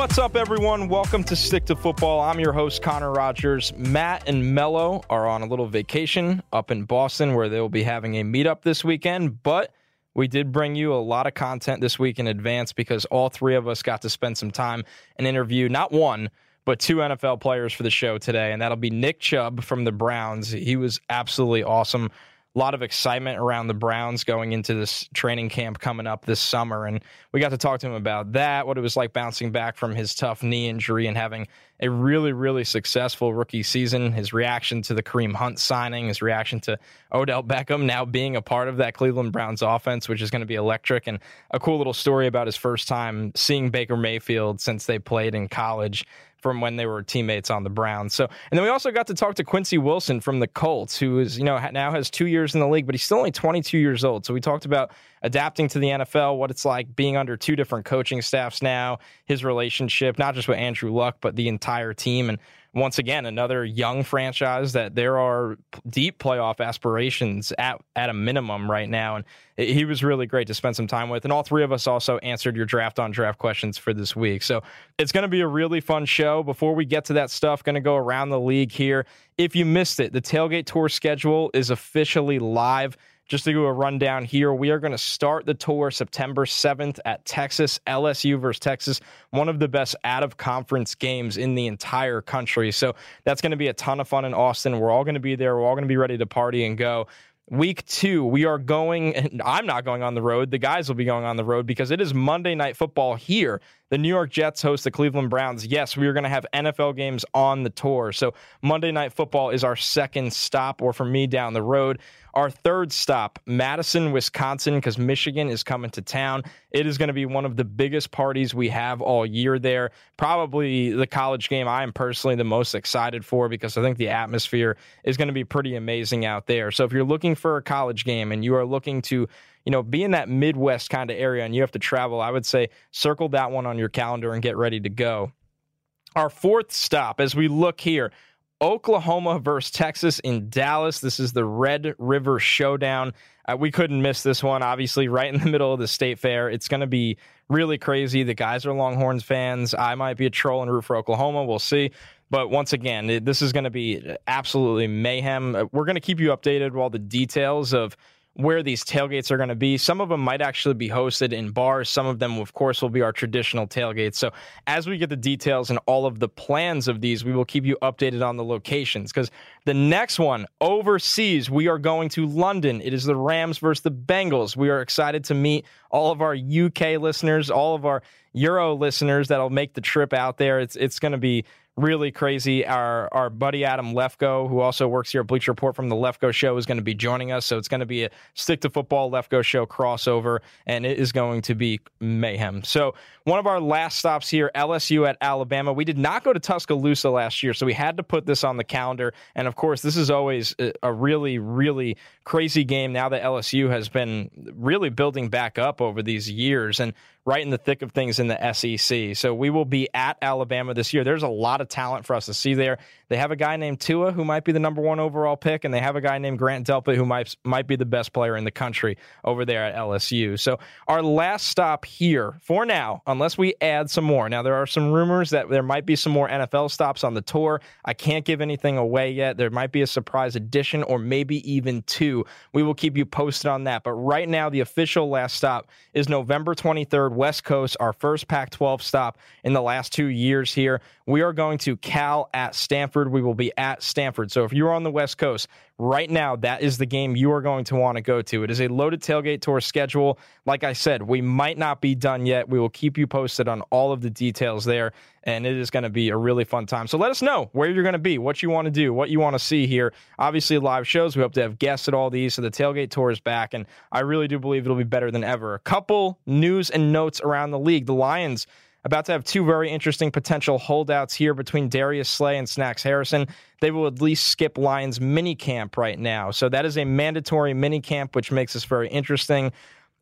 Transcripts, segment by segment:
What's up, everyone? Welcome to Stick to Football. I'm your host, Connor Rogers. Matt and Mello are on a little vacation up in Boston where they'll be having a meetup this weekend, but we did bring you a lot of content this week in advance because all three of us got to spend some time and interview not one, but two NFL players for the show today. And that'll be Nick Chubb from the Browns. He was absolutely awesome a lot of excitement around the Browns going into this training camp coming up this summer. And we got to talk to him about that, what it was like bouncing back from his tough knee injury and having a really, really successful rookie season, his reaction to the Kareem Hunt signing, his reaction to Odell Beckham now being a part of that Cleveland Browns offense, which is going to be electric, and a cool little story about his first time seeing Baker Mayfield since they played in college from when they were teammates on the Browns. So, and then we also got to talk to Quincy Wilson from the Colts, who is, you know, now has two years in the league, but he's still only 22 years old. So we talked about adapting to the NFL, what it's like being under two different coaching staffs now, his relationship, not just with Andrew Luck, but the entire team. And once again, another young franchise that there are deep playoff aspirations at, at a minimum right now. And he was really great to spend some time with. And all three of us also answered your draft on draft questions for this week. So it's going to be a really fun show. Before we get to that stuff, going to go around the league here. If you missed it, the tailgate tour schedule is officially live. Just to do a rundown here, we are going to start the tour September 7th at Texas, LSU versus Texas, one of the best out of conference games in the entire country. So that's going to be a ton of fun in Austin. We're all going to be there. We're all going to be ready to party and go. Week two, we are going. and I'm not going on the road. The guys will be going on the road because it is Monday Night Football here. The New York Jets host the Cleveland Browns. Yes, we are going to have NFL games on the tour. So Monday Night Football is our second stop, or for me down the road. Our third stop, Madison, Wisconsin, because Michigan is coming to town. It is going to be one of the biggest parties we have all year there. Probably the college game I am personally the most excited for because I think the atmosphere is going to be pretty amazing out there. So if you're looking for a college game and you are looking to you know, be in that Midwest kind of area and you have to travel, I would say circle that one on your calendar and get ready to go. Our fourth stop, as we look here, Oklahoma versus Texas in Dallas. This is the Red River Showdown. Uh, we couldn't miss this one, obviously, right in the middle of the state fair. It's going to be really crazy. The guys are Longhorns fans. I might be a troll and root for Oklahoma. We'll see. But once again, this is going to be absolutely mayhem. Uh, we're going to keep you updated with all the details of where these tailgates are going to be. Some of them might actually be hosted in bars. Some of them, of course, will be our traditional tailgates. So as we get the details and all of the plans of these, we will keep you updated on the locations. Because the next one, overseas, we are going to London. It is the Rams versus the Bengals. We are excited to meet all of our UK listeners, all of our Euro listeners that'll make the trip out there. It's it's going to be really crazy. Our our buddy Adam Lefkoe, who also works here at Bleacher Report from the Lefkoe Show, is going to be joining us. So it's going to be a stick to football Lefkoe Show crossover, and it is going to be mayhem. So one of our last stops here, LSU at Alabama. We did not go to Tuscaloosa last year, so we had to put this on the calendar. And of course, this is always a really, really crazy game now that LSU has been really building back up over these years. And right in the thick of things in the SEC. So we will be at Alabama this year. There's a lot of talent for us to see there. They have a guy named Tua who might be the number one overall pick, and they have a guy named Grant Delpit who might might be the best player in the country over there at LSU. So our last stop here for now, unless we add some more. Now there are some rumors that there might be some more NFL stops on the tour. I can't give anything away yet. There might be a surprise addition or maybe even two. We will keep you posted on that. But right now, the official last stop is November 23rd, West Coast, our first Pac 12 stop in the last two years here. We are going to Cal at Stanford. We will be at Stanford. So if you're on the West Coast, right now, that is the game you are going to want to go to. It is a loaded tailgate tour schedule. Like I said, we might not be done yet. We will keep you posted on all of the details there, and it is going to be a really fun time. So let us know where you're going to be, what you want to do, what you want to see here. Obviously, live shows. We hope to have guests at all these. So the tailgate tour is back, and I really do believe it'll be better than ever. A couple news and notes around the league. The Lions about to have two very interesting potential holdouts here between Darius Slay and Snacks Harrison. They will at least skip Lions mini camp right now. So that is a mandatory mini camp, which makes this very interesting.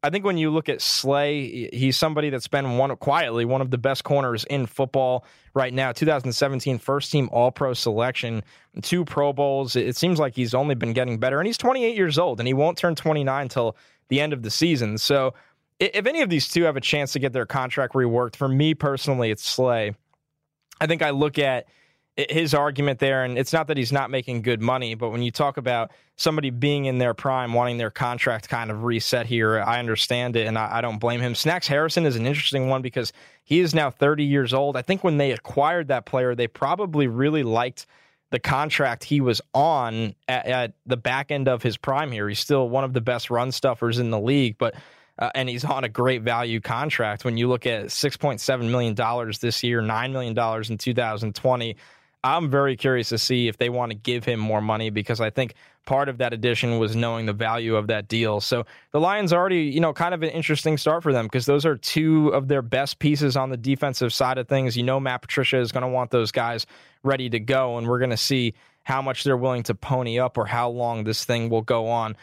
I think when you look at Slay, he's somebody that's been one quietly one of the best corners in football right now. 2017 first team All Pro selection, two Pro Bowls. It seems like he's only been getting better, and he's 28 years old, and he won't turn 29 till the end of the season. So if any of these two have a chance to get their contract reworked, for me personally, it's Slay. I think I look at his argument there, and it's not that he's not making good money, but when you talk about somebody being in their prime, wanting their contract kind of reset here, I understand it, and I, I, don't blame him. Snacks Harrison is an interesting one because he is now 30 years old. I think when they acquired that player, they probably really liked the contract he was on at, at the back end of his prime here. He's still one of the best run stuffers in the league, but uh, and he's on a great value contract. When you look at $6.7 million this year, $9 million in 2020, I'm very curious to see if they want to give him more money because I think part of that addition was knowing the value of that deal. So the Lions already, you know, kind of an interesting start for them because those are two of their best pieces on the defensive side of things. You know, Matt Patricia is going to want those guys ready to go, and we're going to see how much they're willing to pony up or how long this thing will go on.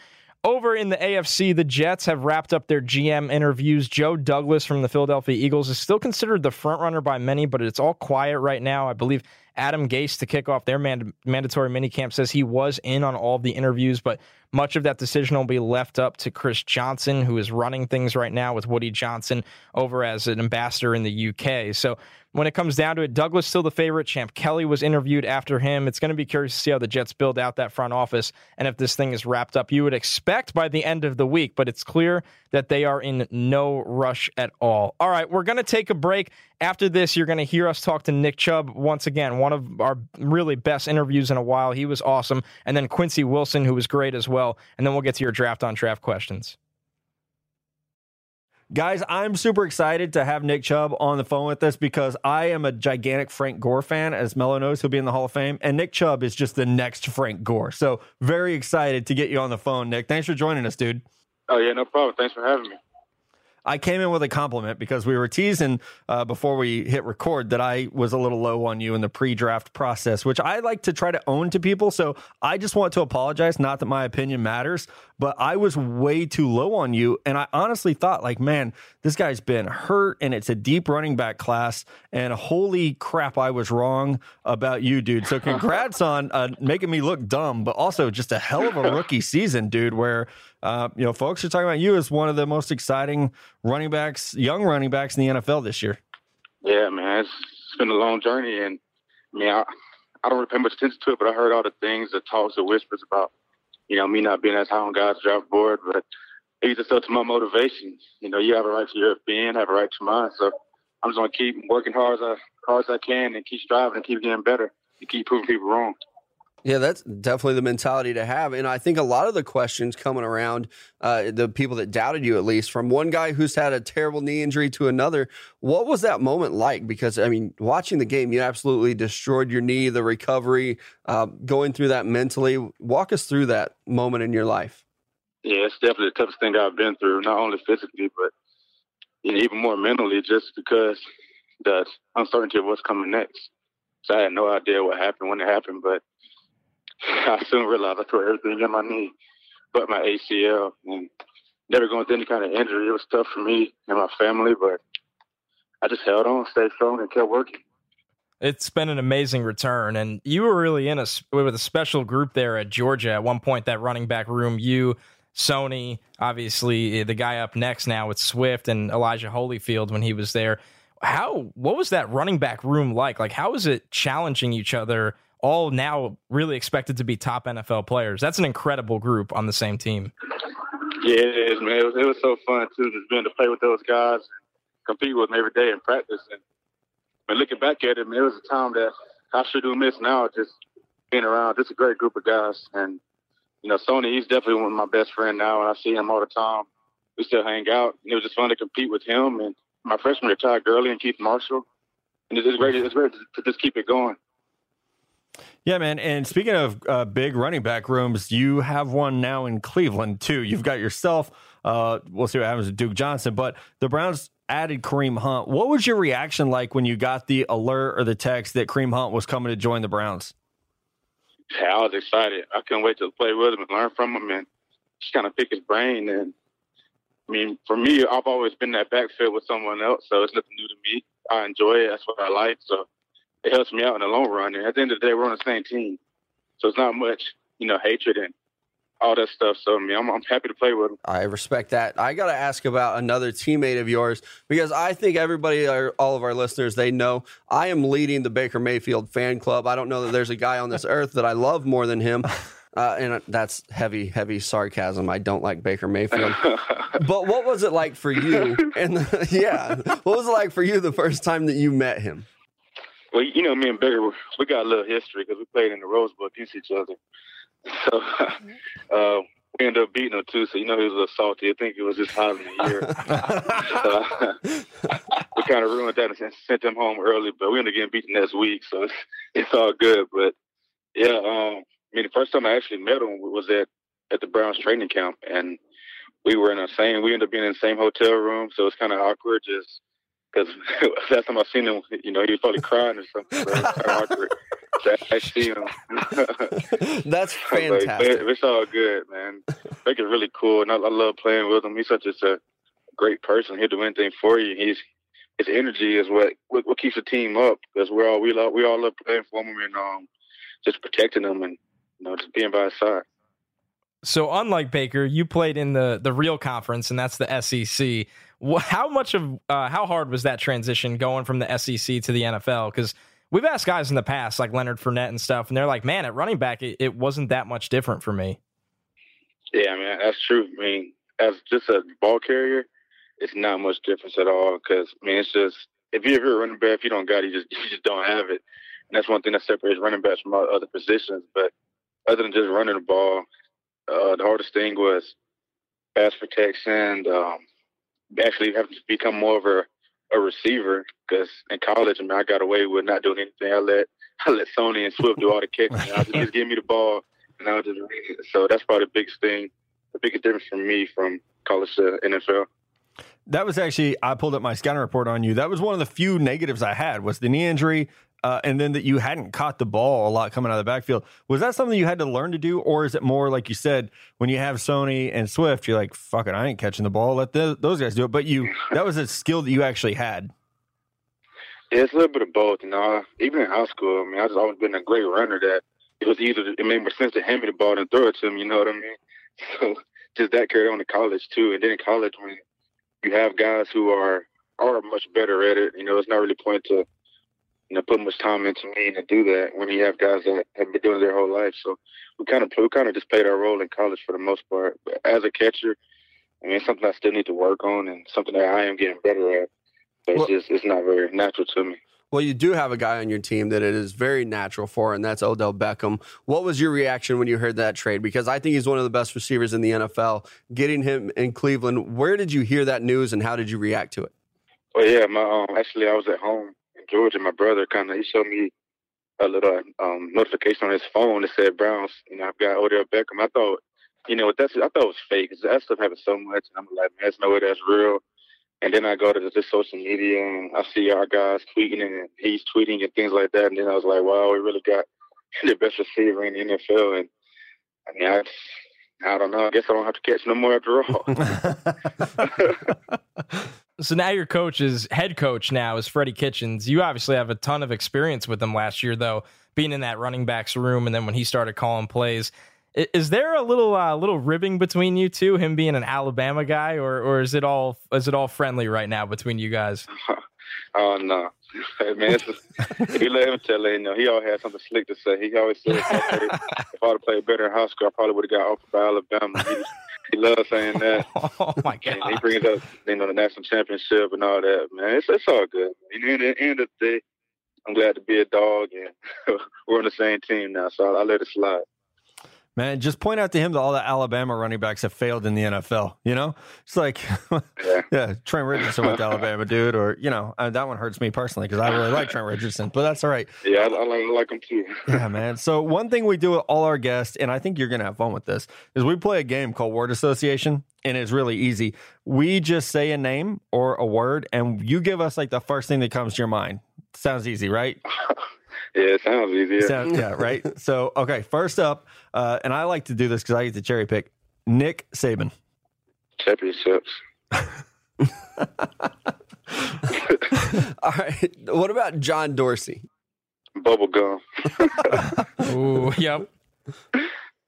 Over in the AFC, the Jets have wrapped up their GM interviews. Joe Douglas from the Philadelphia Eagles is still considered the front runner by many, but it's all quiet right now. I believe Adam Gase to kick off their mand- mandatory minicamp says he was in on all of the interviews, but much of that decision will be left up to Chris Johnson, who is running things right now with Woody Johnson over as an ambassador in the UK. So when it comes down to it, Douglas still the favorite. Champ Kelly was interviewed after him. It's going to be curious to see how the Jets build out that front office and if this thing is wrapped up. You would expect by the end of the week, but it's clear that they are in no rush at all. All right, we're going to take a break. After this, you're going to hear us talk to Nick Chubb once again, one of our really best interviews in a while. He was awesome. And then Quincy Wilson, who was great as well. And then we'll get to your draft on draft questions. Guys, I'm super excited to have Nick Chubb on the phone with us because I am a gigantic Frank Gore fan. As Mello knows, he'll be in the Hall of Fame. And Nick Chubb is just the next Frank Gore. So, very excited to get you on the phone, Nick. Thanks for joining us, dude. Oh, yeah, no problem. Thanks for having me. I came in with a compliment because we were teasing uh, before we hit record that I was a little low on you in the pre-draft process, which I like to try to own to people. So I just want to apologize. Not that my opinion matters, but I was way too low on you, and I honestly thought, like, man, this guy's been hurt, and it's a deep running back class, and holy crap, I was wrong about you, dude. So congrats on uh, making me look dumb, but also just a hell of a rookie season, dude. Where uh, you know, folks are talking about you as one of the most exciting running backs, young running backs in the NFL this year. Yeah, man, it's, it's been a long journey, and I mean, I, I don't really pay much attention to it, but I heard all the things, the talks, the whispers about, you know, me not being as high on God's draft board, but it just up to my motivation. You know, you have a right to your opinion, have a right to mine, so I'm just gonna keep working hard as I, hard as I can and keep striving and keep getting better and keep proving people wrong. Yeah, that's definitely the mentality to have. And I think a lot of the questions coming around, uh, the people that doubted you, at least, from one guy who's had a terrible knee injury to another, what was that moment like? Because, I mean, watching the game, you absolutely destroyed your knee, the recovery, uh, going through that mentally. Walk us through that moment in your life. Yeah, it's definitely the toughest thing I've been through, not only physically, but even more mentally, just because the uncertainty of what's coming next. So I had no idea what happened when it happened, but I soon realized I tore everything in my knee but my ACL and never going through any kind of injury. It was tough for me and my family, but I just held on, stayed strong, and kept working. It's been an amazing return, and you were really in a with a special group there at Georgia at one point. That running back room, you, Sony, obviously eh, the guy up next now with Swift and Elijah Holyfield when he was there. How what was that running back room like? Like how was it challenging each other? All now really expected to be top NFL players. That's an incredible group on the same team. Yeah, it is, man. It was, it was so fun too, just being to play with those guys, and compete with them every day in practice. And looking back at it, man, it was a time that I sure do miss now. Just being around, just a great group of guys, and you know, Sony, he's definitely one of my best friend now, and I see him all the time. We still hang out, and it was just fun to compete with him and my freshman retired Gurley and Keith Marshall, and it's great. It's great to just keep it going. Yeah, man. And speaking of uh, big running back rooms, you have one now in Cleveland too. You've got yourself. Uh, we'll see what happens with Duke Johnson, but the Browns added Kareem Hunt. What was your reaction like when you got the alert or the text that Kareem Hunt was coming to join the Browns? Yeah, I was excited. I couldn't wait to play with him and learn from him and just kind of pick his brain. And I mean, for me, I've always been that backfield with someone else, so it's nothing new to me. I enjoy it. That's what I like. So it helps me out in the long run. And at the end of the day, we're on the same team, so it's not much, you know, hatred and all that stuff. So I mean, I'm, I'm happy to play with him. I respect that. I got to ask about another teammate of yours because I think everybody, all of our listeners, they know I am leading the Baker Mayfield fan club. I don't know that there's a guy on this earth that I love more than him. Uh, and that's heavy, heavy sarcasm. I don't like Baker Mayfield. but what was it like for you? And yeah, what was it like for you the first time that you met him? Well, you know, me and Baker, we got a little history because we played in the Rose Bowl against each other. So uh, we ended up beating him too. So you know he was a little salty. I think it was just hot in the year. so, we kind of ruined that and sent him home early. But we ended up getting beaten next week, so it's, it's all good. But yeah, um, I mean, the first time I actually met him was at at the Browns training camp, and we were in the same. We ended up being in the same hotel room, so it's kind of awkward just because last time I seen him, you know, he was probably crying or something. So it's kind of awkward. I see him. That's fantastic. But it's all good, man. Baker's really cool, and I, I, love playing with him. He's such a, a great person. He'll do anything for you. He's his energy is what what, what keeps the team up because we're all we love we all love playing for him and um just protecting him and you know just being by his side. So unlike Baker, you played in the the real conference, and that's the SEC. How much of uh, how hard was that transition going from the SEC to the NFL? Because we've asked guys in the past, like Leonard Fournette and stuff, and they're like, "Man, at running back, it, it wasn't that much different for me." Yeah, I mean that's true. I mean, as just a ball carrier, it's not much difference at all. Because I mean, it's just if you're a running back, if you don't got it, you just you just don't have it. And that's one thing that separates running backs from other positions. But other than just running the ball, uh, the hardest thing was pass protection. Um, actually, having to become more of a a receiver because in college, I mean, I got away with not doing anything. I let I let Sony and Swift do all the kicking. I just, just give me the ball, and I was just read it. So that's probably the biggest thing, the biggest difference for me from college to NFL. That was actually I pulled up my scouting report on you. That was one of the few negatives I had was the knee injury, uh, and then that you hadn't caught the ball a lot coming out of the backfield. Was that something you had to learn to do, or is it more like you said when you have Sony and Swift, you're like, "Fuck it, I ain't catching the ball. Let the, those guys do it." But you that was a skill that you actually had. Yeah, it's a little bit of both. You know, even in high school, I mean, I just always been a great runner. That it was either it made more sense to hand me the ball than throw it to him. You know what I mean? So just that carried on to college too. And then in college, when you have guys who are are much better at it, you know, it's not really point to you know, put much time into me to do that when you have guys that have been doing it their whole life. So we kind of we kind of just played our role in college for the most part. But as a catcher, I mean, it's something I still need to work on and something that I am getting better at. But well, it's just it's not very natural to me. Well, you do have a guy on your team that it is very natural for, and that's Odell Beckham. What was your reaction when you heard that trade? Because I think he's one of the best receivers in the NFL. Getting him in Cleveland, where did you hear that news, and how did you react to it? Well, yeah, my um, actually I was at home Georgia, my brother kind of he showed me a little um, notification on his phone that said Browns. You know, I've got Odell Beckham. I thought, you know, that's I thought it was fake. Cause that stuff happens so much, and I'm like, man, there's no way that's real. And then I go to the social media and I see our guys tweeting and he's tweeting and things like that. And then I was like, wow, we really got the best receiver in the NFL. And I mean, I, I don't know. I guess I don't have to catch no more after all. So now your coach is head coach now is Freddie Kitchens. You obviously have a ton of experience with him last year, though, being in that running backs room, and then when he started calling plays. Is there a little uh, little ribbing between you two, him being an Alabama guy, or or is it all is it all friendly right now between you guys? Oh no, man! It's just, he let him tell it. You know, he always had something slick to say. He always said, "If I'd have played better in high school, I probably would have got offered by Alabama." He, he loves saying that. Oh my god! And he brings up you know the national championship and all that. Man, it's it's all good. And at the end of the day, I'm glad to be a dog, and we're on the same team now, so I, I let it slide. Man, just point out to him that all the Alabama running backs have failed in the NFL. You know, it's like, yeah, yeah Trent Richardson went to Alabama, dude, or you know, uh, that one hurts me personally because I really like Trent Richardson, but that's all right. Yeah, I, I like him too. yeah, man. So one thing we do with all our guests, and I think you're gonna have fun with this, is we play a game called Word Association, and it's really easy. We just say a name or a word, and you give us like the first thing that comes to your mind. Sounds easy, right? Yeah, it sounds easier. Sound, yeah, right. So, okay, first up, uh, and I like to do this because I get to cherry pick. Nick Saban. Championships. All right. What about John Dorsey? Bubble gum. Ooh, yep.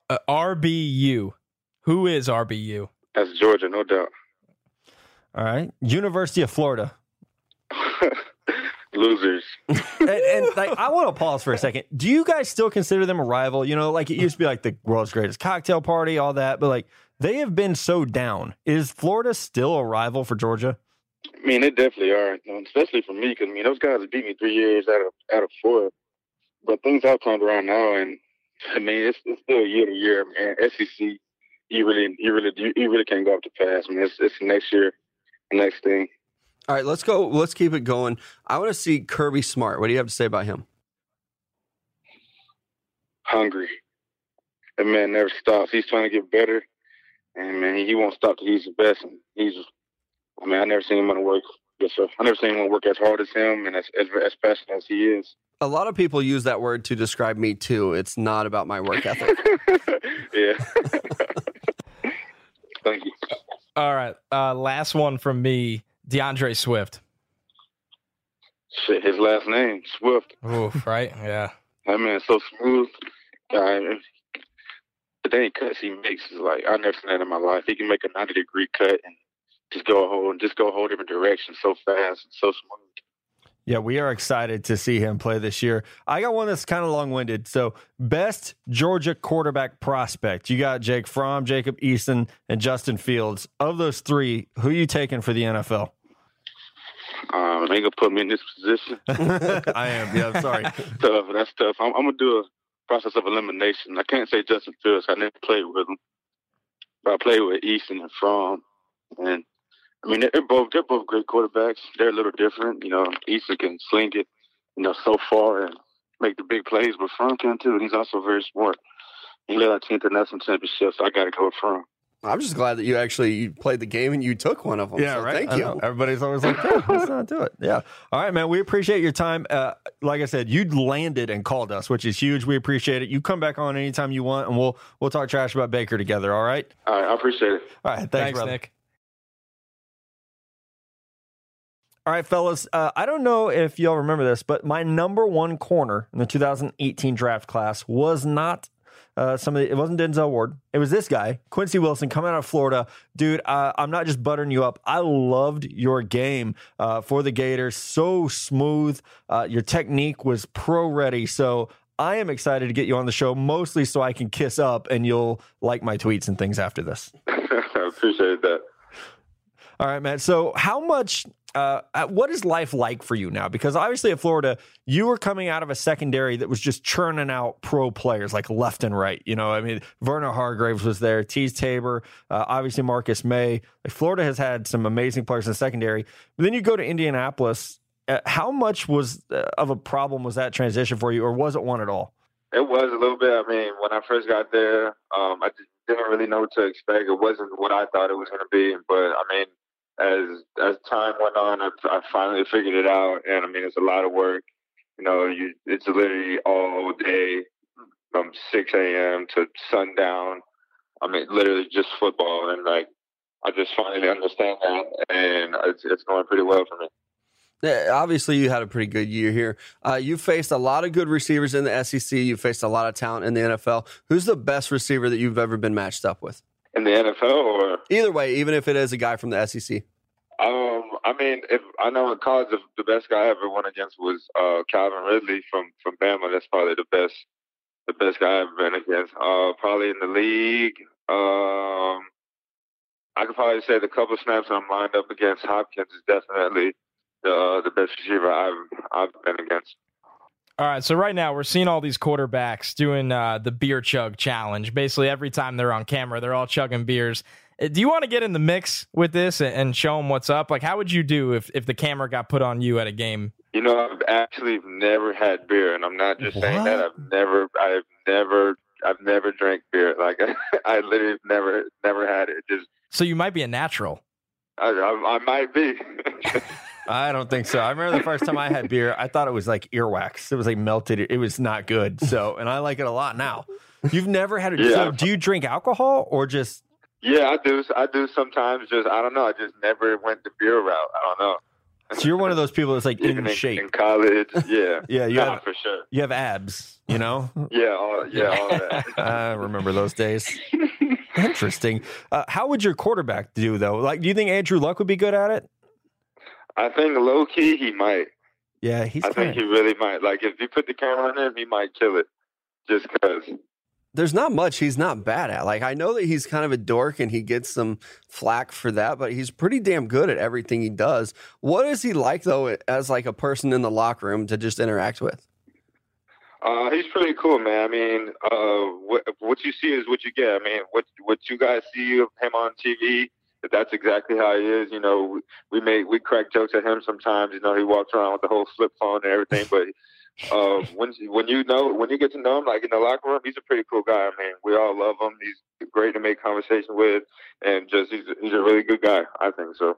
Uh, RBU. Who is RBU? That's Georgia, no doubt. All right. University of Florida. Losers. and, and like I want to pause for a second. Do you guys still consider them a rival? You know, like it used to be like the world's greatest cocktail party, all that, but like they have been so down. Is Florida still a rival for Georgia? I mean, they definitely are, especially for me, because I mean, those guys beat me three years out of out of four. But things have turned around now, and I mean, it's, it's still year to year. Man, SEC, you really, you really, you really can't go up to pass. I mean, it's, it's next year, next thing. All right, let's go. Let's keep it going. I want to see Kirby Smart. What do you have to say about him? Hungry. That man never stops. He's trying to get better, and man, he won't stop till he's the best. And he's, I mean, I never seen him want to work. Yes, sir. I never seen anyone work as hard as him and as as, as passionate as he is. A lot of people use that word to describe me too. It's not about my work ethic. yeah. Thank you. All right. Uh, last one from me D'Andre Swift. Shit, his last name, Swift. Oof, right? Yeah. That man's so smooth. Uh, the dang cuts he makes is like I've never seen that in my life. He can make a ninety degree cut and just go a whole just go a whole different direction so fast and so smooth. Yeah, we are excited to see him play this year. I got one that's kind of long winded. So, best Georgia quarterback prospect. You got Jake Fromm, Jacob Eason, and Justin Fields. Of those three, who are you taking for the NFL? Um, they gonna put me in this position. I am. Yeah, I'm sorry. tough. That's tough. I'm, I'm, gonna do a process of elimination. I can't say Justin Fields. I never played with him, but I played with Easton and Fromm, and I mean they're both they're both great quarterbacks. They're a little different. You know, Easton can sling it, you know, so far and make the big plays, but Fromm can too. And he's also very smart. He led our team to national championship, so I got to go with Fromm. I'm just glad that you actually played the game and you took one of them. Yeah, so right. Thank you. Everybody's always like, yeah, let's not do it. Yeah. All right, man. We appreciate your time. Uh, like I said, you landed and called us, which is huge. We appreciate it. You come back on anytime you want, and we'll we'll talk trash about Baker together. All right. All right. I appreciate it. All right. Thanks, Thanks brother. Nick. All right, fellas. Uh, I don't know if y'all remember this, but my number one corner in the 2018 draft class was not uh, some of the, it wasn't Denzel Ward. It was this guy, Quincy Wilson, coming out of Florida. Dude, uh, I'm not just buttering you up. I loved your game uh, for the Gators. So smooth. Uh, your technique was pro ready. So I am excited to get you on the show, mostly so I can kiss up and you'll like my tweets and things after this. I appreciate that. All right, man. So, how much? Uh, what is life like for you now? Because obviously at Florida, you were coming out of a secondary that was just churning out pro players like left and right. You know, I mean, Vernon Hargreaves was there, Teez Tabor, uh, obviously Marcus Maye. Like Florida has had some amazing players in the secondary. But then you go to Indianapolis. Uh, how much was uh, of a problem was that transition for you, or was it one at all? It was a little bit. I mean, when I first got there, um, I didn't really know what to expect. It wasn't what I thought it was going to be. But I mean, as as time went on, I, I finally figured it out. And I mean, it's a lot of work. You know, you it's literally all day from 6 a.m. to sundown. I mean, literally just football. And like, I just finally understand that, and it's it's going pretty well for me. Yeah, obviously, you had a pretty good year here. Uh, you faced a lot of good receivers in the SEC. You faced a lot of talent in the NFL. Who's the best receiver that you've ever been matched up with? In the NFL, or either way, even if it is a guy from the SEC. Um, I mean, if I know in college, the, the best guy I ever went against was uh, Calvin Ridley from from Bama. That's probably the best, the best guy I've ever been against. Uh, probably in the league. Um, I could probably say the couple snaps I'm lined up against Hopkins is definitely the uh, the best receiver I've I've been against. All right, so right now we're seeing all these quarterbacks doing uh, the beer chug challenge. Basically, every time they're on camera, they're all chugging beers. Uh, Do you want to get in the mix with this and- show them what's up? Like, how would you do if, if the camera got put on you at a game? You know, I've actually never had beer, and I'm not just saying that. I've never, I've never, I've never drank beer. Like I literally never, never had it. Just So you might be a natural. I, I, I might be. I don't think so. I remember the first time I had beer, I thought it was like earwax. It was like melted. It was not good. So, and I like it a lot now. You've never had it. Yeah. So, do you drink alcohol or just? yeah, I do. I do sometimes. Just I don't know. I just never went the beer route. I don't know. So you're one of those people that's like in in, shape. in college, yeah, Yeah, you Nah, have for sure. you have abs. You know. Yeah, all, yeah, all that. I remember those days. Interesting. Uh, how would your quarterback do though? Like, do you think Andrew Luck would be good at it? I think low key he might. Yeah, he's. I think he really might. Like if you put the camera on him, he might kill it. Just because. There's not much he's not bad at. Like I know that he's kind of a dork and he gets some flack for that, but he's pretty damn good at everything he does. What is he like though, as like a person in the locker room to just interact with? Uh, he's pretty cool, man. I mean, uh, what what you see is what you get. I mean, what what you guys see of him on TV, that's exactly how he is. You know, we, make we crack jokes at him sometimes. You know, he walks around with the whole flip phone and everything. But uh, when when you know when you get to know him, like in the locker room, he's a pretty cool guy. I mean, we all love him. He's great to make conversation with, and just he's he's a really good guy. I think so.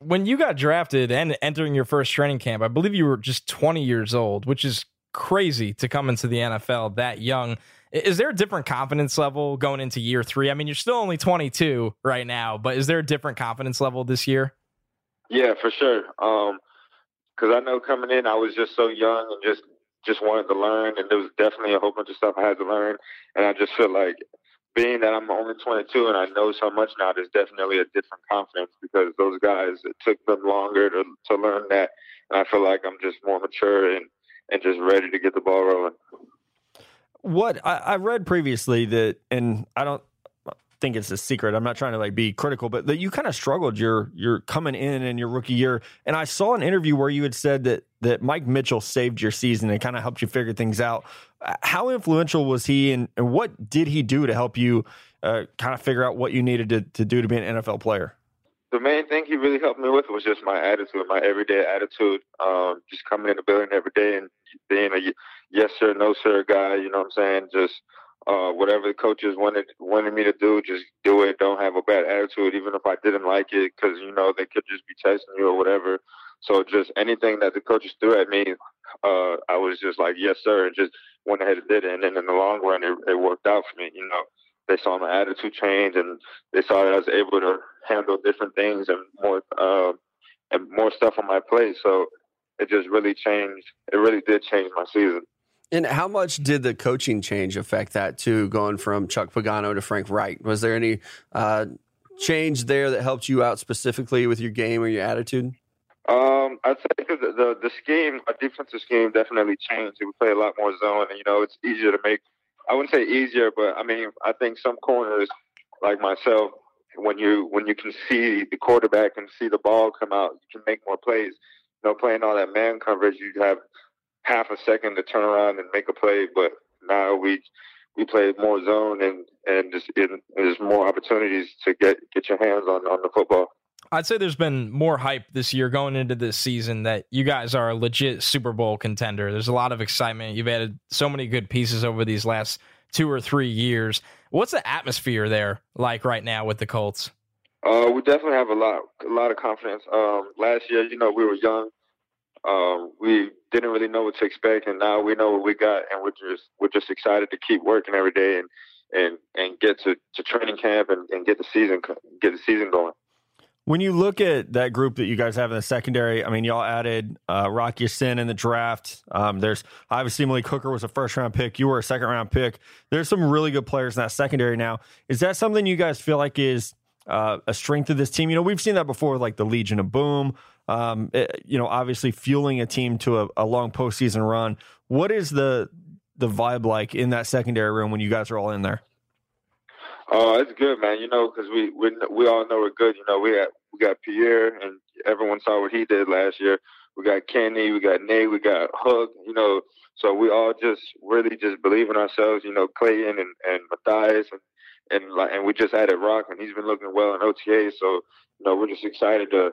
When you got drafted and entering your first training camp, I believe you were just 20 years old, which is crazy to come into the NFL that young. Is there a different confidence level going into year three? I mean, you're still only 22 right now, but is there a different confidence level this year? Yeah, for sure. Um, because I know coming in, I was just so young and just just wanted to learn, and there was definitely a whole bunch of stuff I had to learn, and I just feel like being that I'm only 22 and I know so much now, there's definitely a different confidence because those guys it took them longer to to learn that, and I feel like I'm just more mature and and just ready to get the ball rolling. What I, I read previously that, and I don't think it's a secret. I'm not trying to like be critical, but that you kind of struggled your your coming in in your rookie year. And I saw an interview where you had said that that Mike Mitchell saved your season and kind of helped you figure things out. How influential was he, and, and what did he do to help you uh, kind of figure out what you needed to, to do to be an NFL player? The main thing he really helped me with was just my attitude, my everyday attitude. Um, just coming in the building every day and being a yes sir, no sir guy. You know what I'm saying? Just uh, whatever the coaches wanted wanted me to do, just do it. Don't have a bad attitude, even if I didn't like it, because you know they could just be testing you or whatever. So just anything that the coaches threw at me, uh, I was just like, yes, sir, and just went ahead and did it. And then in the long run, it, it worked out for me. You know, they saw my attitude change, and they saw that I was able to handle different things and more uh, and more stuff on my plate. So it just really changed. It really did change my season. And how much did the coaching change affect that too, going from Chuck Pagano to Frank Reich, Was there any uh, change there that helped you out specifically with your game or your attitude? Um, I'd say the, the the scheme, our defensive scheme, definitely changed. We play a lot more zone, and you know it's easier to make. I wouldn't say easier, but I mean I think some corners like myself, when you when you can see the quarterback and see the ball come out, you can make more plays. You know, playing all that man coverage, you have half a second to turn around and make a play. But now we we play more zone and and just it, there's more opportunities to get get your hands on on the football. I'd say there's been more hype this year going into this season that you guys are a legit Super Bowl contender. There's a lot of excitement. You've added so many good pieces over these last two or three years. What's the atmosphere there like right now with the Colts? Uh, we definitely have a lot, a lot of confidence. Um, last year, you know, we were young. Um, we didn't really know what to expect, and now we know what we got, and we're just we're just excited to keep working every day and and and get to, to training camp and, and get the season get the season going. When you look at that group that you guys have in the secondary, I mean, y'all added uh, Rock Ya-Sin in the draft. Um, there's obviously Malik Hooker was a first round pick. You were a second round pick. There's some really good players in that secondary now. Is that something you guys feel like is uh, a strength of this team? You know, we've seen that before, with like the Legion of Boom. Um, it, you know, obviously fueling a team to a, a long postseason run. What is the the vibe like in that secondary room when you guys are all in there? Oh, it's good, man. You know, because we, we we all know we're good. You know, we got we got Pierre, and everyone saw what he did last year. We got Kenny, we got Nate, we got Hook. You know, so we all just really just believe in ourselves. You know, Clayton and and Matthias, and and and we just added Rock, and he's been looking well in OTA. So you know, we're just excited to.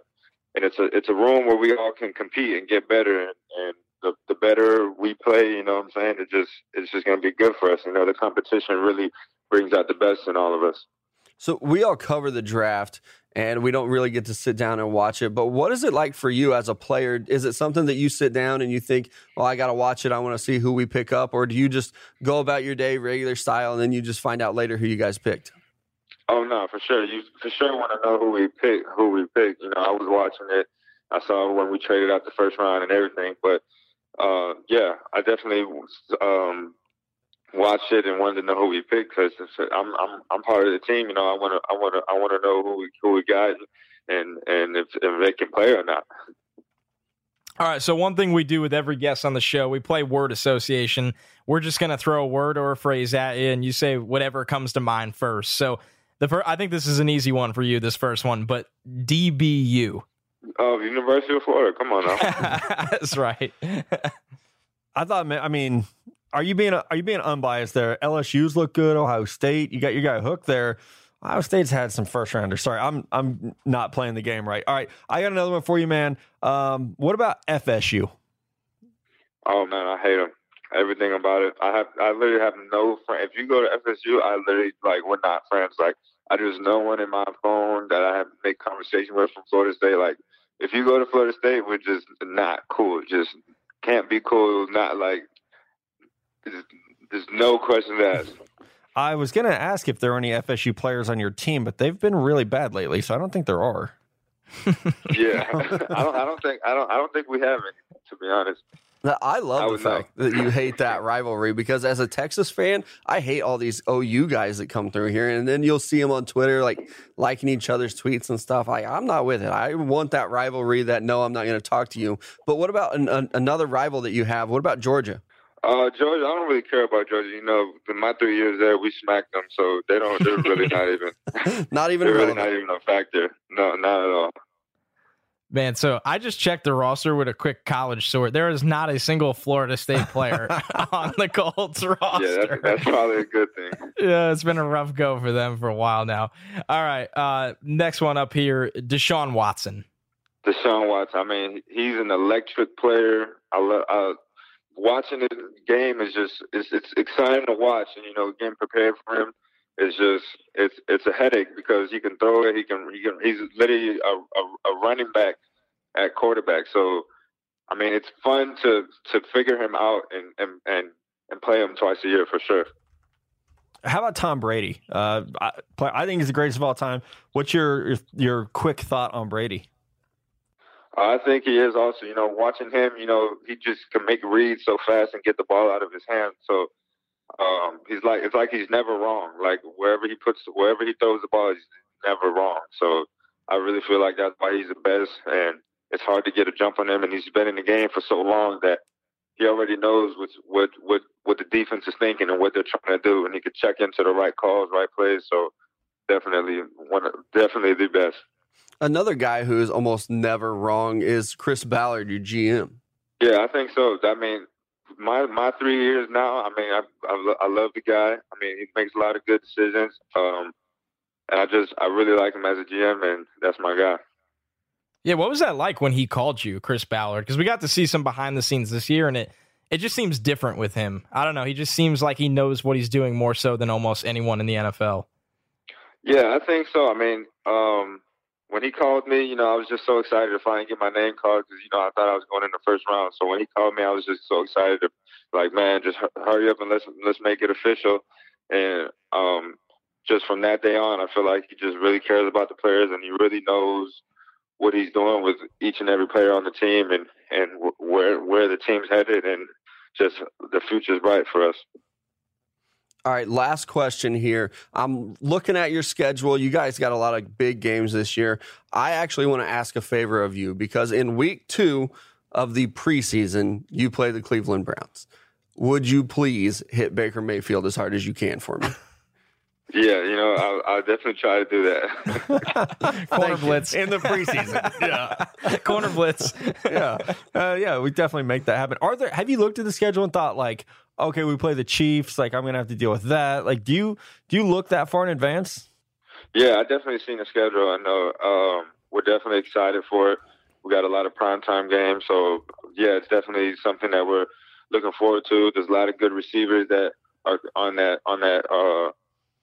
And it's a it's a room where we all can compete and get better, and, and the the better we play, you know what I'm saying? It just it's just gonna be good for us. You know, the competition really brings out the best in all of us. So we all cover the draft and we don't really get to sit down and watch it. But what is it like for you as a player? Is it something that you sit down and you think, well, I got to watch it. I want to see who we pick up. Or do you just go about your day regular style and then you just find out later who you guys picked? Oh no, for sure. You for sure want to know who we picked. Who we picked. You know, I was watching it. I saw when we traded out the first round and everything. But uh, yeah, I definitely um, watched it and wanted to know who we picked because I'm I'm I'm part of the team. You know, I want to I want to I want to know who we who we got and and if, if they can play or not. All right. So one thing we do with every guest on the show, we play word association. We're just going to throw a word or a phrase at you, and you say whatever comes to mind first. So the first, I think this is an easy one for you, this first one, but DBU. Oh, University of Florida. Come on now. That's right. I thought, I mean, are you being are you being unbiased there? LSU's look good. Ohio State, you got your guy Hook there. Ohio State's had some first rounders. Sorry, I'm I'm not playing the game right. All right, I got another one for you, man. Um, what about FSU? Oh man, I hate them. Everything about it. I have I literally have no friend. If you go to FSU, I literally like we're not friends. Like I just no one in my phone that I have to make conversation with from Florida State. Like if you go to Florida State, we're just not cool. Just can't be cool. Not like there's, there's no questions asked. I was going to ask if there are any FSU players on your team, but they've been really bad lately, so I don't think there are. yeah, I don't. I don't think. I don't. I don't think we have any. To be honest. I love I the fact know. that you hate that rivalry because as a Texas fan, I hate all these OU guys that come through here, and then you'll see them on Twitter like liking each other's tweets and stuff. I, I'm not with it. I want that rivalry. That no, I'm not going to talk to you. But what about an, an, another rival that you have? What about Georgia? Uh, Georgia, I don't really care about Georgia. You know, in my three years there, we smacked them, so they don't. They're really not even. not even. They're really not even a factor. No, not at all. Man, so I just checked the roster with a quick college sort. There is not a single Florida State player on the Colts roster. Yeah, that's, that's, probably a good thing. yeah, it's been a rough go for them for a while now. All right, uh, next one up here, Deshaun Watson. Deshaun Watson. I mean, he's an electric player. I love. Uh, watching the game is just it's it's exciting to watch, and you know, getting prepared for him is just it's it's a headache because he can throw it. He can he can he's literally a, a, a running back at quarterback. So I mean, it's fun to to figure him out and and and, and play him twice a year for sure. How about Tom Brady? Uh, I, I think he's the greatest of all time. What's your your, your quick thought on Brady? I think he is also. You know, watching him, you know, he just can make reads so fast and get the ball out of his hands. So um, he's like it's like he's never wrong. Like wherever he puts, wherever he throws the ball, he's never wrong. So I really feel like that's why he's the best. And it's hard to get a jump on him. And he's been in the game for so long that he already knows what what what what the defense is thinking and what they're trying to do, and he could check into the right calls, right plays. So definitely one, definitely the best. Another guy who is almost never wrong is Chris Ballard, your GM. Yeah, I think so. I mean, my my three years now. I mean, I, I, I love the guy. I mean, he makes a lot of good decisions. Um, and I just I really like him as a GM, and that's my guy. Yeah, what was that like when he called you, Chris Ballard? Because we got to see some behind the scenes this year, and it it just seems different with him. I don't know. He just seems like he knows what he's doing more so than almost anyone in the NFL. Yeah, I think so. I mean, um, when he called me, you know, I was just so excited to finally get my name called because you know I thought I was going in the first round. So when he called me, I was just so excited to like, man, just hurry up and let's let's make it official. And um, just from that day on, I feel like he just really cares about the players and he really knows what he's doing with each and every player on the team and and where where the team's headed and just the future's bright for us. All right, last question here. I'm looking at your schedule. You guys got a lot of big games this year. I actually want to ask a favor of you because in week two of the preseason, you play the Cleveland Browns. Would you please hit Baker Mayfield as hard as you can for me? Yeah, you know, I'll, I'll, definitely try to do that. Corner blitz in the preseason. yeah, corner blitz. yeah, uh, yeah, we definitely make that happen. Are there? Have you looked at the schedule and thought like, okay, we play the Chiefs. Like, I'm gonna have to deal with that. Like, do you do you look that far in advance? Yeah, I definitely seen the schedule. I know um, we're definitely excited for it. We got a lot of primetime games, so yeah, it's definitely something that we're looking forward to. There's a lot of good receivers that are on that on that uh,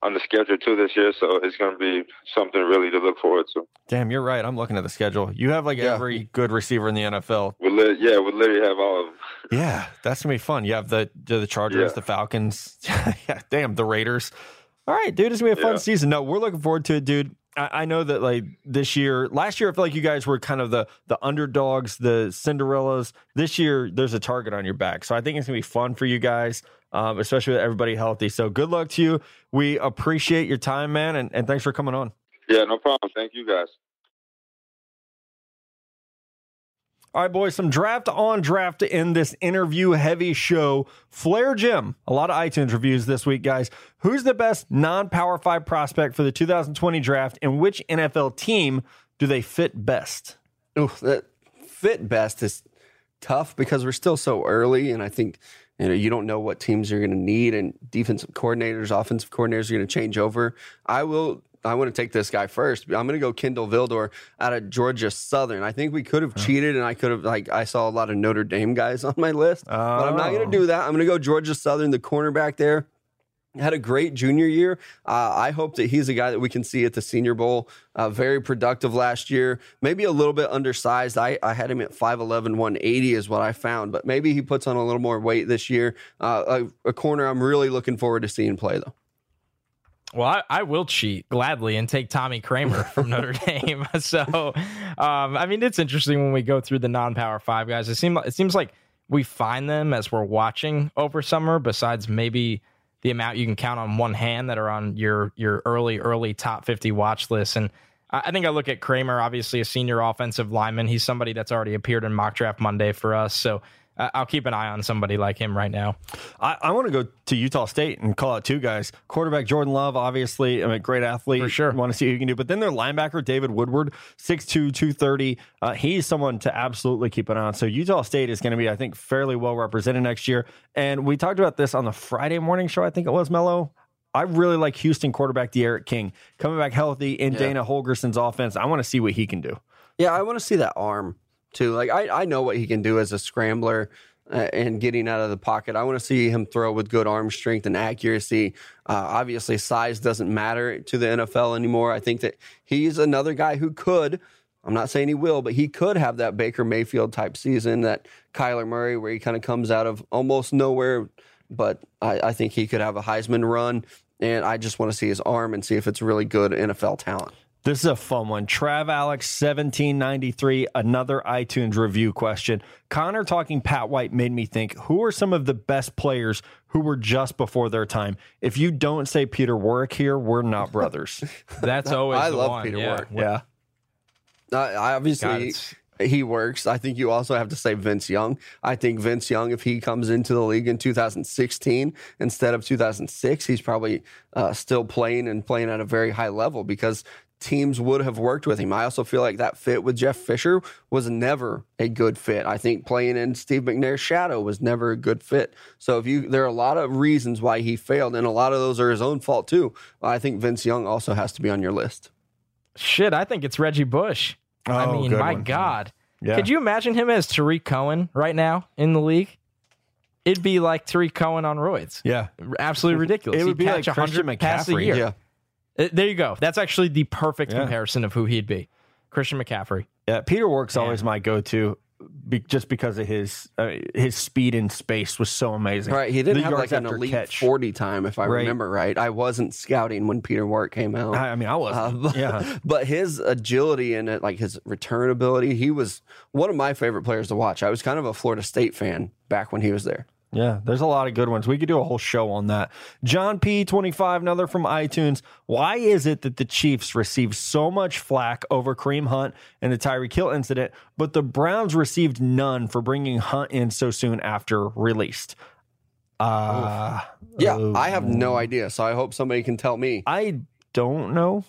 on the schedule too this year, so it's going to be something really to look forward to. Damn, you're right. I'm looking at the schedule. You have like yeah. every good receiver in the NFL. We li- yeah, we literally have all of them. yeah, that's gonna be fun. You have the the Chargers, yeah. the Falcons. yeah, damn, the Raiders. All right, dude, it's gonna be a fun yeah. season. No, we're looking forward to it, dude. I, I know that like this year, last year, I feel like you guys were kind of the the underdogs, the Cinderellas. This year, there's a target on your back, so I think it's gonna be fun for you guys, um, especially with everybody healthy. So good luck to you. We appreciate your time, man, and, and thanks for coming on. Yeah, no problem. Thank you guys. All right, boys, some draft on draft to end this interview heavy show. Flair Jim, a lot of iTunes reviews this week, guys. Who's the best non Power Five prospect for the 2020 draft, and which NFL team do they fit best? Ooh, that fit best is tough because we're still so early, and I think you know you don't know what teams you're going to need, and defensive coordinators, offensive coordinators are going to change over. I will. I want to take this guy first. I'm going to go Kindle Vildor out of Georgia Southern. I think we could have cheated, and I could have like I saw a lot of Notre Dame guys on my list, but I'm not going Oh. to do that. I'm going to go Georgia Southern, the cornerback there had a great junior year. Uh, I hope that he's a guy that we can see at the Senior Bowl. Uh, very productive last year. Maybe a little bit undersized. I, I had him at 5'11, 180 is what I found, but maybe he puts on a little more weight this year. Uh, a, a corner I'm really looking forward to seeing play, though. Well, I, I will cheat gladly and take Tommy Kraemer from Notre Dame. So, um, I mean, it's interesting when we go through the non-power five guys. It seems it seems like we find them as we're watching over summer. Besides maybe the amount you can count on one hand that are on your your early early top fifty watch list. And I think I look at Kraemer, obviously a senior offensive lineman. He's somebody that's already appeared in mock draft Monday for us. So. I'll keep an eye on somebody like him right now. I, I want to go to Utah State and call out two guys. Quarterback Jordan Love, obviously, I'm mean, great athlete. For sure. Want to see what he can do. But then their linebacker, David Woodward, 6'2, 230. Uh, he's someone to absolutely keep an eye on. So Utah State is going to be, I think, fairly well represented next year. And we talked about this on the Friday morning show, I think it was, Mello. I really like Houston quarterback D'Eriq King coming back healthy in Dana Holgorsen's offense. I want to see what he can do. Yeah, I want to see that arm too. Like I, I know what he can do as a scrambler uh, and getting out of the pocket. I want to see him throw with good arm strength and accuracy. Uh, obviously, size doesn't matter to the NFL anymore. I think that he's another guy who could. I'm not saying he will, but he could have that Baker Mayfield type season, that Kyler Murray, where he kind of comes out of almost nowhere. But I, I think he could have a Heisman run, and I just want to see his arm and see if it's really good NFL talent. This is a fun one. Trav Alex 1793, another iTunes review question. Connor talking Pat White made me think who are some of the best players who were just before their time? If you don't say Peter Warrick here, we're not brothers. That's always I the love one. Peter yeah. Warrick. yeah. Uh, I obviously, God, he works. I think you also have to say Vince Young. I think Vince Young, if he comes into the league in 2016 instead of 2006, he's probably uh, still playing and playing at a very high level because teams would have worked with him. I also feel like that fit with Jeff Fisher was never a good fit. I think playing in Steve McNair's shadow was never a good fit. So if you, there are a lot of reasons why he failed, and a lot of those are his own fault too. I think Vince Young also has to be on your list. Shit, I think it's Reggie Bush. I Oh, mean, my one. God. Yeah. Could you imagine him as Tarik Cohen right now in the league? It'd be like Tarik Cohen on roids. Yeah. Absolutely ridiculous. It would He'd be catch like Christian 100 passes a McCaffrey. year. Yeah. Uh, There you go. That's actually the perfect Yeah. comparison of who he'd be. Christian McCaffrey. Yeah. Peter Warrick's Yeah. always my go to. Be, just because of his uh, his speed in space was so amazing. Right, he didn't The have like an elite catch. forty time, if I Right. remember right. I wasn't scouting when Peter Warrick came out. I, I mean, I was. Uh, but, yeah. but his agility and like his return ability, he was one of my favorite players to watch. I was kind of a Florida State fan back when he was there. Yeah, there's a lot of good ones. We could do a whole show on that. John P25, another from iTunes. Why is it that the Chiefs received so much flack over Kareem Hunt and the Tyreek Hill incident, but the Browns received none for bringing Hunt in so soon after released? Uh, Yeah. I have no idea. So I hope somebody can tell me. I don't know.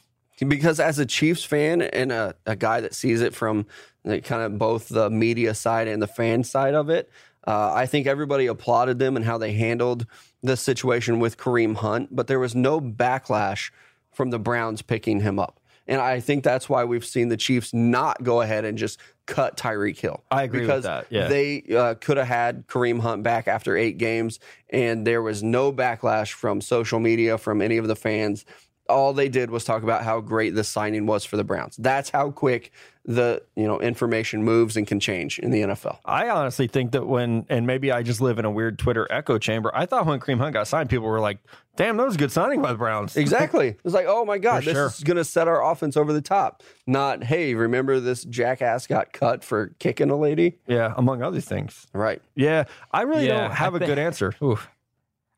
Because as a Chiefs fan and a, a guy that sees it from the, kind of both the media side and the fan side of it, uh, I think everybody applauded them and how they handled the situation with Kareem Hunt, but there was no backlash from the Browns picking him up. And I think that's why we've seen the Chiefs not go ahead and just cut Tyreek Hill. I agree with because that, yeah. they uh, could have had Kareem Hunt back after eight games, and there was no backlash from social media, from any of the fans. All they did was talk about how great this signing was for the Browns. That's how quick the you know information moves and can change in the NFL. I honestly think that when, and maybe I just live in a weird Twitter echo chamber. I thought when Kareem Hunt got signed, people were like, "Damn, that was a good signing by the Browns." Exactly. It's like, oh my God, For this sure. is going to set our offense over the top. Not, hey, remember this jackass got cut for kicking a lady? Yeah, among other things. Right. Yeah, I really Yeah, don't have I a think- good answer. Oof.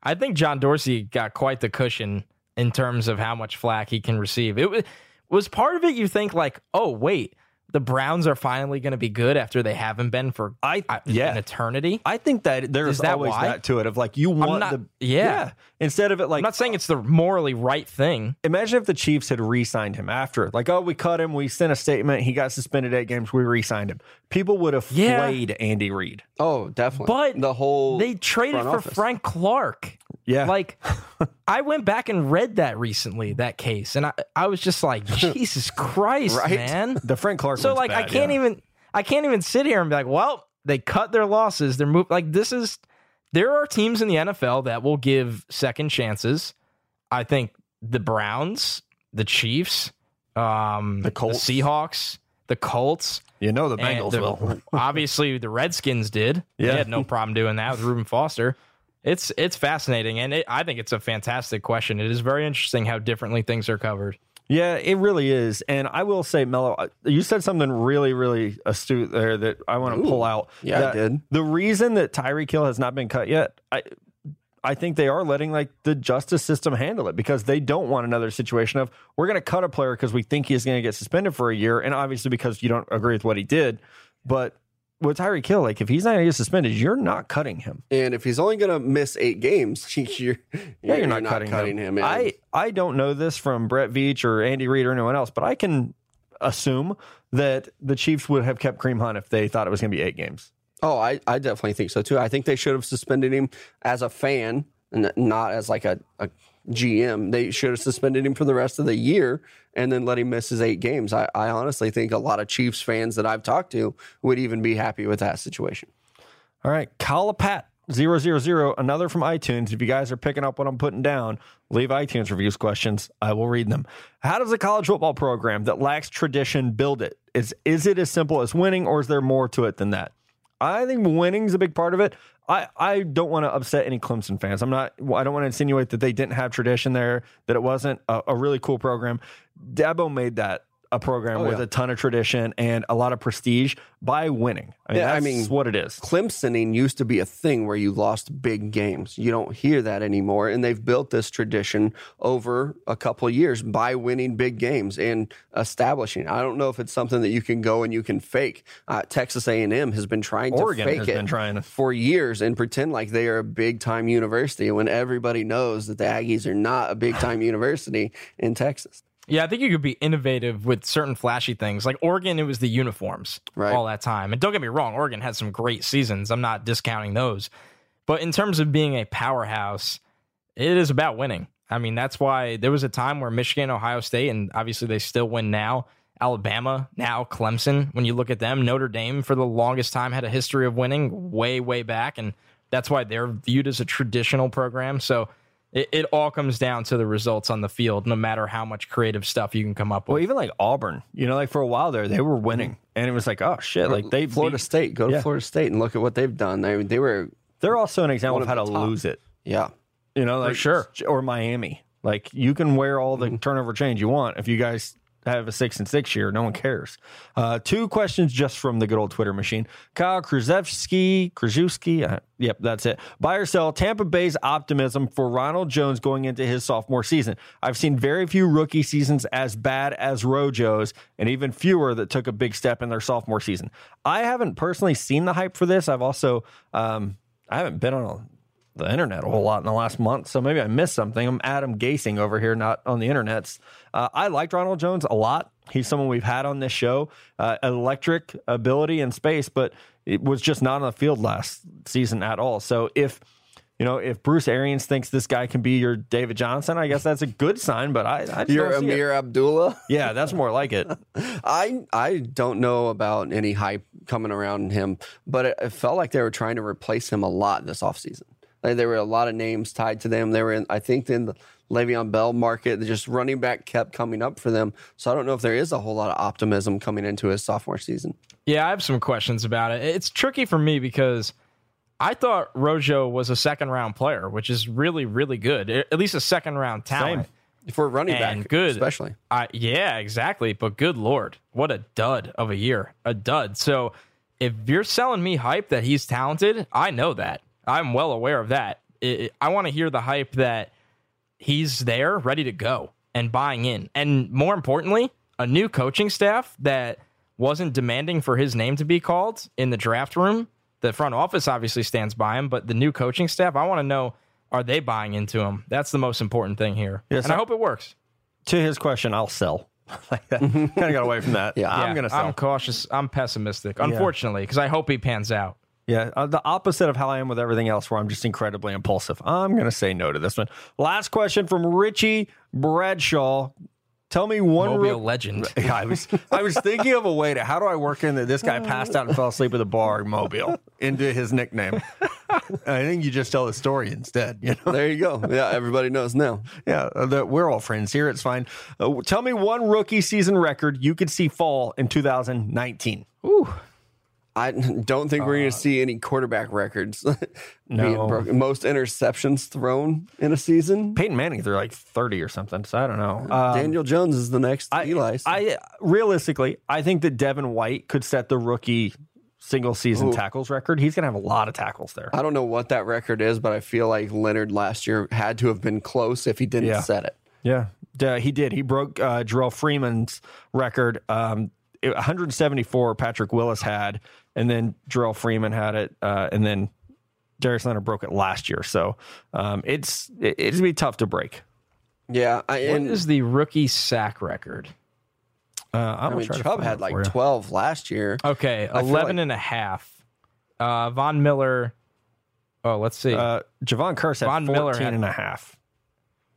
I think John Dorsey got quite the cushion in terms of how much flack he can receive. It was, was part of it you think like, oh wait, the Browns are finally going to be good after they haven't been for I yeah. an eternity. I think that there's Is that always why? that to it of like you want not- the yeah. Instead of it like I'm not saying it's the morally right thing. imagine if the Chiefs had re-signed him after, like, oh, we cut him, we sent a statement, he got suspended eight games, we re-signed him. People would have Yeah. flayed Andy Reid. Oh, definitely. But the whole They traded for office. Frank Clark. Yeah, Like, I went back and read that recently, that case, and I, I was just like, Jesus Christ, Right? man. the Frank Clark. So one's like I can't yeah. even I can't even sit here and be like, well, they cut their losses. They're moved like this is there are teams in the NFL that will give second chances. I think the Browns, the Chiefs, um, The Colts. Seahawks, the Colts, You know the Bengals the- will. obviously the Redskins did. Yeah. They had no problem doing that with Reuben Foster. It's it's fascinating, and it, I think it's a fantastic question. It is very interesting how differently things are covered. Yeah, it really is. And I will say, Mello, uh, you said something really, really astute there that I want to pull out. yeah, I did. The reason that Tyreek Hill has not been cut yet, I I think they are letting like the justice system handle it because they don't want another situation of we're going to cut a player because we think he's going to get suspended for a year, and obviously because you don't agree with what he did. But with Tyreek Hill, like if he's not going to get suspended, you're not cutting him. And if he's only going to miss eight games, you're, Yeah, you're, not, cutting, him. man. I I don't know this from Brett Veach or Andy Reid or anyone else, but I can assume that the Chiefs would have kept Kareem Hunt if they thought it was going to be eight games. oh, I, I definitely think so too. I think they should have suspended him as a fan and not as like a, a GM. They should have suspended him for the rest of the year and then let him miss his eight games. I, I honestly think a lot of Chiefs fans that I've talked to would even be happy with that situation. All right, Calapat 000, another from iTunes. If you guys are picking up what I'm putting down, leave iTunes reviews questions. I will read them. How does a college football program that lacks tradition build it? Is is it as simple as winning, or is there more to it than that? I think winning's a big part of it. I, I don't want to upset any Clemson fans. I'm not. I don't want to insinuate that they didn't have tradition there, that it wasn't a, a really cool program. Dabo made that a program with yeah. a ton of tradition and a lot of prestige by winning. I mean, Yeah, I mean, what it is. Clemsoning used to be a thing where you lost big games. You don't hear that anymore. And they've built this tradition over a couple of years by winning big games and establishing. I don't know if it's something that you can go and you can fake. Uh, Texas A&M has been trying to Oregon fake has it been trying to. for years and pretend like they are a big time university when everybody knows that the Aggies are not a big time university in Texas. Yeah, I think you could be innovative with certain flashy things. Like Oregon, it was the uniforms Right. all that time. And don't get me wrong, Oregon had some great seasons. I'm not discounting those. But in terms of being a powerhouse, it is about winning. I mean, that's why there was a time where Michigan, Ohio State, and obviously they still win now. Alabama, now Clemson. When you look at them, Notre Dame for the longest time had a history of winning way, way back. And that's why they're viewed as a traditional program. So it, it all comes down to the results on the field, no matter how much creative stuff you can come up with. Well, even like Auburn, you know, like for a while there, they were winning, and it was like, oh shit, like they Florida beat- State, go to Yeah. Florida State and look at what they've done. They, they were, They're also an example of of how to top. lose it. yeah. You know, like sure. or Miami. Like you can wear all Mm-hmm. the turnover change you want if you guys have a six and six year. No one cares. Uh, two questions just from the good old Twitter machine. Kyle Krzyzewski, Krzyzewski. Uh, yep, that's it. Buy or sell. Tampa Bay's optimism for Ronald Jones going into his sophomore season. I've seen very few rookie seasons as bad as Rojo's, and even fewer that took a big step in their sophomore season. I haven't personally seen the hype for this. I've also um, I haven't been on a the internet a whole lot in the last month, so maybe I missed something. I'm Adam Gasing over here, not on the internets. Uh, I liked Ronald Jones a lot. He's someone we've had on this show, uh, electric ability and space, but it was just not on the field last season at all. So if you know if Bruce Arians thinks this guy can be your David Johnson, I guess that's a good sign. But I, I just You're see it. Ameer Abdullah. Yeah, that's more like it. I I don't know about any hype coming around him, but it, it felt like they were trying to replace him a lot this offseason. Like, there were a lot of names tied to them. They were in, I think, in the Le'Veon Bell market. Just running back kept coming up for them. So I don't know if there is a whole lot of optimism coming into his sophomore season. Yeah, I have some questions about it. It's tricky for me because I thought Rojo was a second round player, which is really, really good. At least a second round talent. For a running And back, good. especially. I, yeah, exactly. But good lord, what a dud of a year, a dud. So if you're selling me hype that he's talented, I know that. I'm well aware of that. It- I want to hear the hype that he's there, ready to go, and buying in. And more importantly, a new coaching staff that wasn't demanding for his name to be called in the draft room. The front office obviously stands by him, but the new coaching staff, I want to know are they buying into him? That's the most important thing here. Yes, and I I- hope it works. To his question, I'll sell. like that. kind of got away from that. Yeah. I'm gonna sell. I'm cautious. I'm pessimistic, unfortunately, because I hope he pans out. Yeah, uh, the opposite of how I am with everything else, where I'm just incredibly impulsive. I'm going to say no to this one. Last question from Richie Bradshaw. Tell me one. Mobile rook- legend. Yeah, I was I was thinking of a way to how do I work in that this guy passed out and fell asleep at the bar Mobile into his nickname. I think you just tell the story instead. You know, There you go. Yeah, everybody knows now. yeah, uh, the, we're all friends here. It's fine. Uh, tell me one rookie season record you could see fall in 2019. Ooh, I don't think we're going to see any quarterback records being No. broken. Most interceptions thrown in a season. Peyton Manning threw like 30 or something, so I don't know. Um, Daniel Jones is the next I, Eli. I realistically, I think that Devin White could set the rookie single season tackles record. He's gonna have a lot of tackles there. I don't know what that record is, but I feel like Leonard last year had to have been close if he didn't Yeah. set it. Yeah, he did. He broke uh, Jerrell Freeman's record. Um, 174 Patrick Willis had, and then Jerrell Freeman had it, uh, and then Darius Leonard broke it last year. So um, it's it, it's gonna be tough to break. Yeah, I, and is the rookie sack record? Uh, I I'm mean try to Chubb had like you. 12 last year. Okay, feel 11 like- and a half. Uh, Von Miller. Oh, let's see. Uh, Jevon Kearse had Von 14 Miller had- and a half.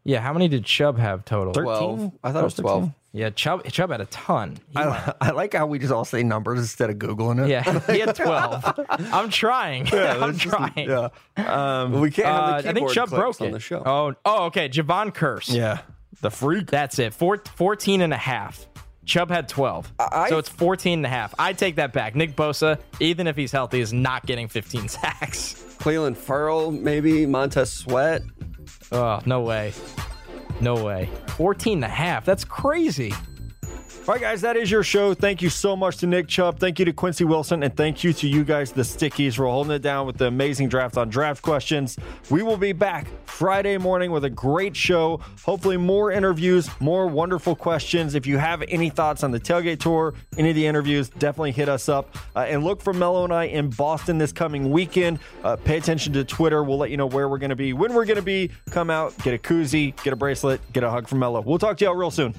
yeah, how many did Chubb have total? 13? 12. I thought it was 12. Yeah, Chubb, Chubb had a ton. He I, I like how we just all say numbers instead of googling it. yeah, he had 12. I'm trying. Yeah, I'm trying. yeah. Um, We can't have Uh, I think keyboard Chubb clicks broke on it. the show. Oh, oh, okay. Jevon Kearse. yeah. The freak. That's it. Four, 14 and a half. Chubb had 12. I- so it's 14 and a half. I take that back. Nick Bosa, even if he's healthy, is not getting 15 sacks. Clelin Ferrell, maybe Montez Sweat. Oh, no way. No way. 14 and a half. That's crazy. All right, guys, that is your show. Thank you so much to Nick Chubb. Thank you to Quincy Wilson. And thank you to you guys, the Stickies. We're holding it down with the amazing draft on draft questions. We will be back Friday morning with a great show. Hopefully, more interviews, more wonderful questions. If you have any thoughts on the tailgate tour, any of the interviews, definitely hit us up. Uh, and look for Mello and I in Boston this coming weekend. Uh, pay attention to Twitter. We'll let you know where we're going to be, when we're going to be. Come out, get a koozie, get a bracelet, get a hug from Mello. We'll talk to y'all real soon.